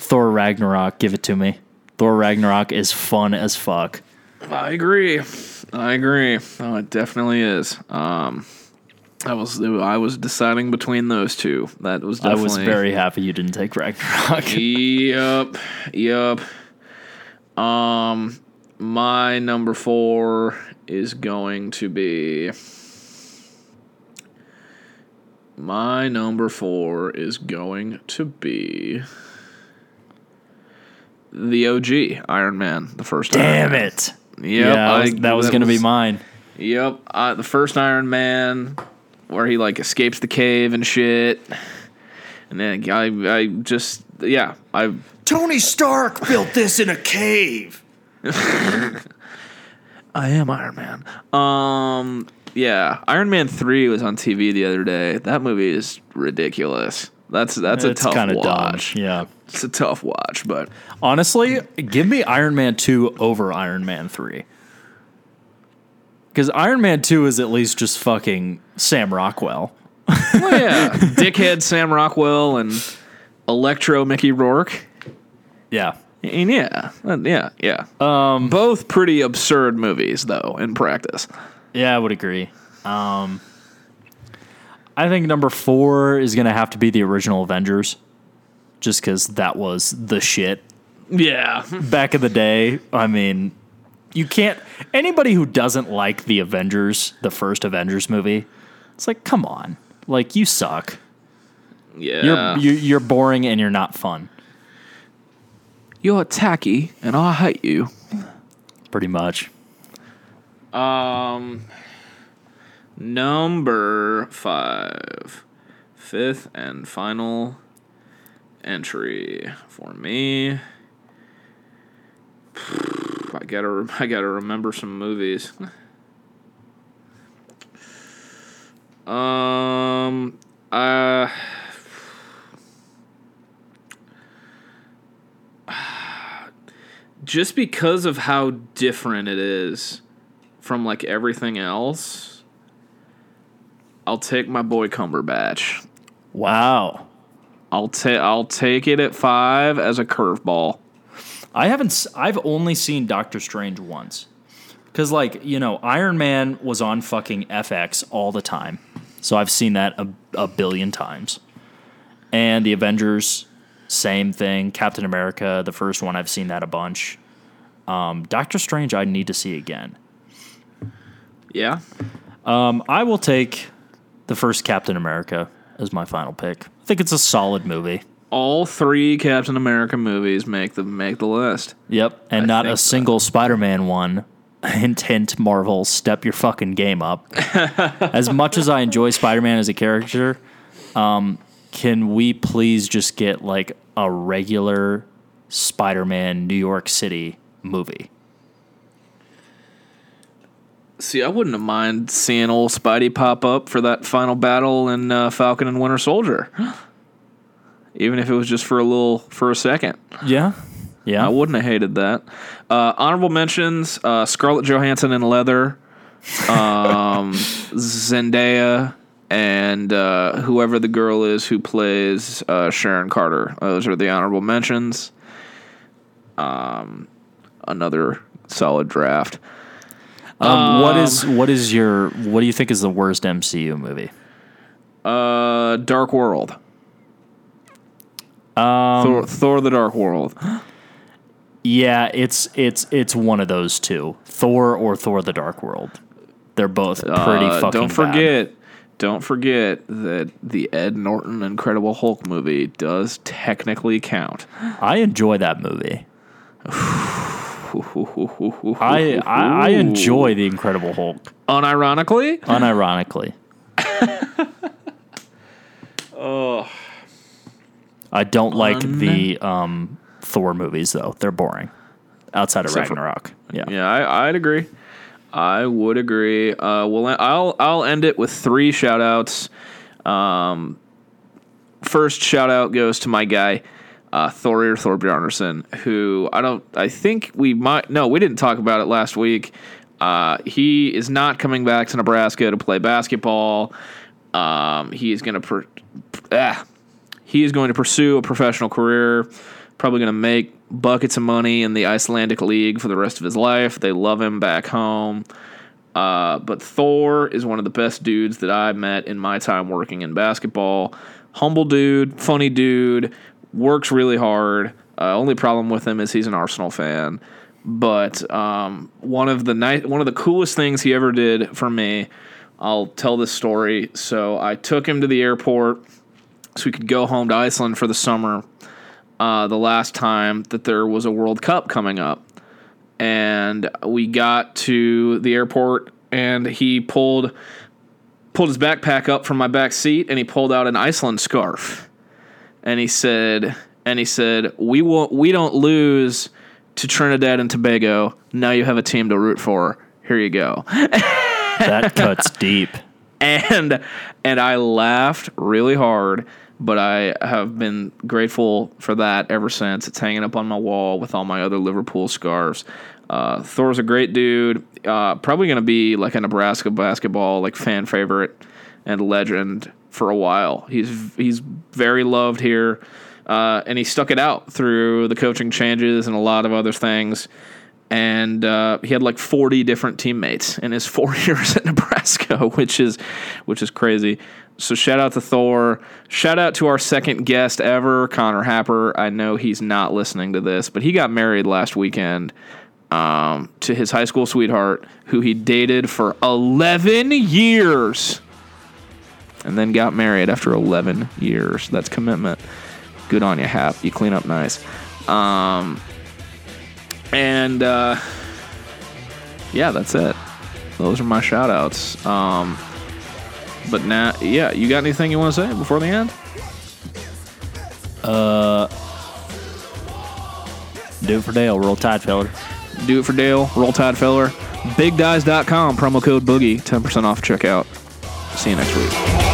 Thor Ragnarok, give it to me. Thor Ragnarok is fun as fuck. I agree. I agree. Oh, it definitely is. Um, I was I was deciding between those two. That was I was very happy you didn't take Ragnarok. Yep. Yep. Um, my number four is going to be. My number four is going to be the OG Iron Man, the first. Iron Damn Man. it. Yep, yeah, I was- that was going to be mine. Yep, uh, the first Iron Man, where he like escapes the cave and shit, and then I, I just yeah, I Tony Stark built this in a cave. I am Iron Man. Um, yeah, Iron Man three was on TV the other day. That movie is ridiculous. That's that's a tough kind of dumb. watch. Yeah. It's a tough watch, but Honestly, give me Iron Man 2 over Iron Man 3. Because Iron Man 2 is at least just fucking Sam Rockwell. well, yeah, dickhead Sam Rockwell and Electro Mickey Rourke. Yeah. And yeah, yeah, yeah. Um, both pretty absurd movies, though, in practice. Yeah, I would agree. Um, I think number four is going to have to be the original Avengers, just because that was the shit Yeah, back in the day. I mean, you can't. Anybody who doesn't like the Avengers, the first Avengers movie, it's like, come on. Like you suck. Yeah. You're you're, you're boring and you're not fun. You're tacky, and I hate you. Pretty much. Um, number five, fifth and final entry for me. I gotta, I gotta remember some movies. Um, uh, just because of how different it is from like everything else, I'll take my boy Cumberbatch. Wow. I'll take I'll take it at five as a curveball. I haven't. s- I've only seen Doctor Strange once. Cause like you know, Iron Man was on fucking FX all the time, so I've seen that a, a billion times. And the Avengers, same thing. Captain America, the first one, I've seen that a bunch. Um, Doctor Strange, I need to see again. Yeah, Um, I will take the first Captain America as my final pick. I think it's a solid movie. all three Captain America movies make the make the list. Yep, and I not a so. single Spider-Man one. Hint, hint, Marvel, step your fucking game up. as much as I enjoy Spider-Man as a character, um, can we please just get like a regular Spider-Man New York City movie? See, I wouldn't have mind seeing old Spidey pop up for that final battle in uh, Falcon and Winter Soldier, even if it was just for a little for a second. Yeah, yeah. I wouldn't have hated that. Uh, honorable mentions: uh, Scarlett Johansson in leather, um, Zendaya, and uh, whoever the girl is who plays uh, Sharon Carter. Those are the honorable mentions. Um, another solid draft. Um, what is what is your what do you think is the worst MCU movie? Uh, Dark World. Um, Thor, Thor: The Dark World. Yeah, it's it's it's one of those two, Thor or Thor: The Dark World. They're both pretty Uh, fucking. don't bad. forget, don't forget that the Ed Norton Incredible Hulk movie does technically count. I enjoy that movie. I, I I enjoy the Incredible Hulk, Unironically, unironically. oh. I don't like the um, Thor movies though; they're boring. Outside of Except for- Ragnarok, yeah. yeah, I, I'd agree. I would agree. Uh, well, I'll I'll end it with three shout outs. Um, first shout out goes to my guy, uh, Thorir Thorbjarnarson, who I don't. I think we might. No, we didn't talk about it last week. Uh, he is not coming back to Nebraska to play basketball. Um, he is going to. Per- ah, he is going to pursue a professional career. Probably going to make buckets of money in the Icelandic League for the rest of his life. They love him back home. Uh, but Thor is one of the best dudes that I've met in my time working in basketball. Humble dude, funny dude, works really hard. Uh, only problem with him is he's an Arsenal fan. But um, one of the ni- one of the coolest things he ever did for me, I'll tell this story. So I took him to the airport so we could go home to Iceland for the summer. Uh, the last time that there was a World Cup coming up, and we got to the airport, and he pulled pulled his backpack up from my back seat, and he pulled out an Iceland scarf, and he said, and he said, we won't, we don't lose to Trinidad and Tobago. Now you have a team to root for. Here you go. That cuts deep. and and I laughed really hard, but I have been grateful for that ever since. It's hanging up on my wall with all my other Liverpool scarves. Uh, Thor's a great dude. Uh, probably going to be like a Nebraska basketball like fan favorite and legend for a while. He's he's very loved here, uh, and he stuck it out through the coaching changes and a lot of other things and uh, he had like 40 different teammates in his four years at Nebraska, which is which is crazy. So shout out to Thor. Shout out to our second guest ever, Connor Happer. I know he's not listening to this, but he got married last weekend um, to his high school sweetheart, who he dated for 11 years. And then got married after 11 years. That's commitment. Good on you, Hap. You clean up nice. Um, and uh, yeah, that's it. Those are my shout outs. Um, but now, yeah, you got anything you want to say before the end? Uh, do it for Dale. Roll Tide, feller. Do it for Dale. Roll Tide Feller. BigDyes.com. Promo code Boogie. 10% off checkout. See you next week.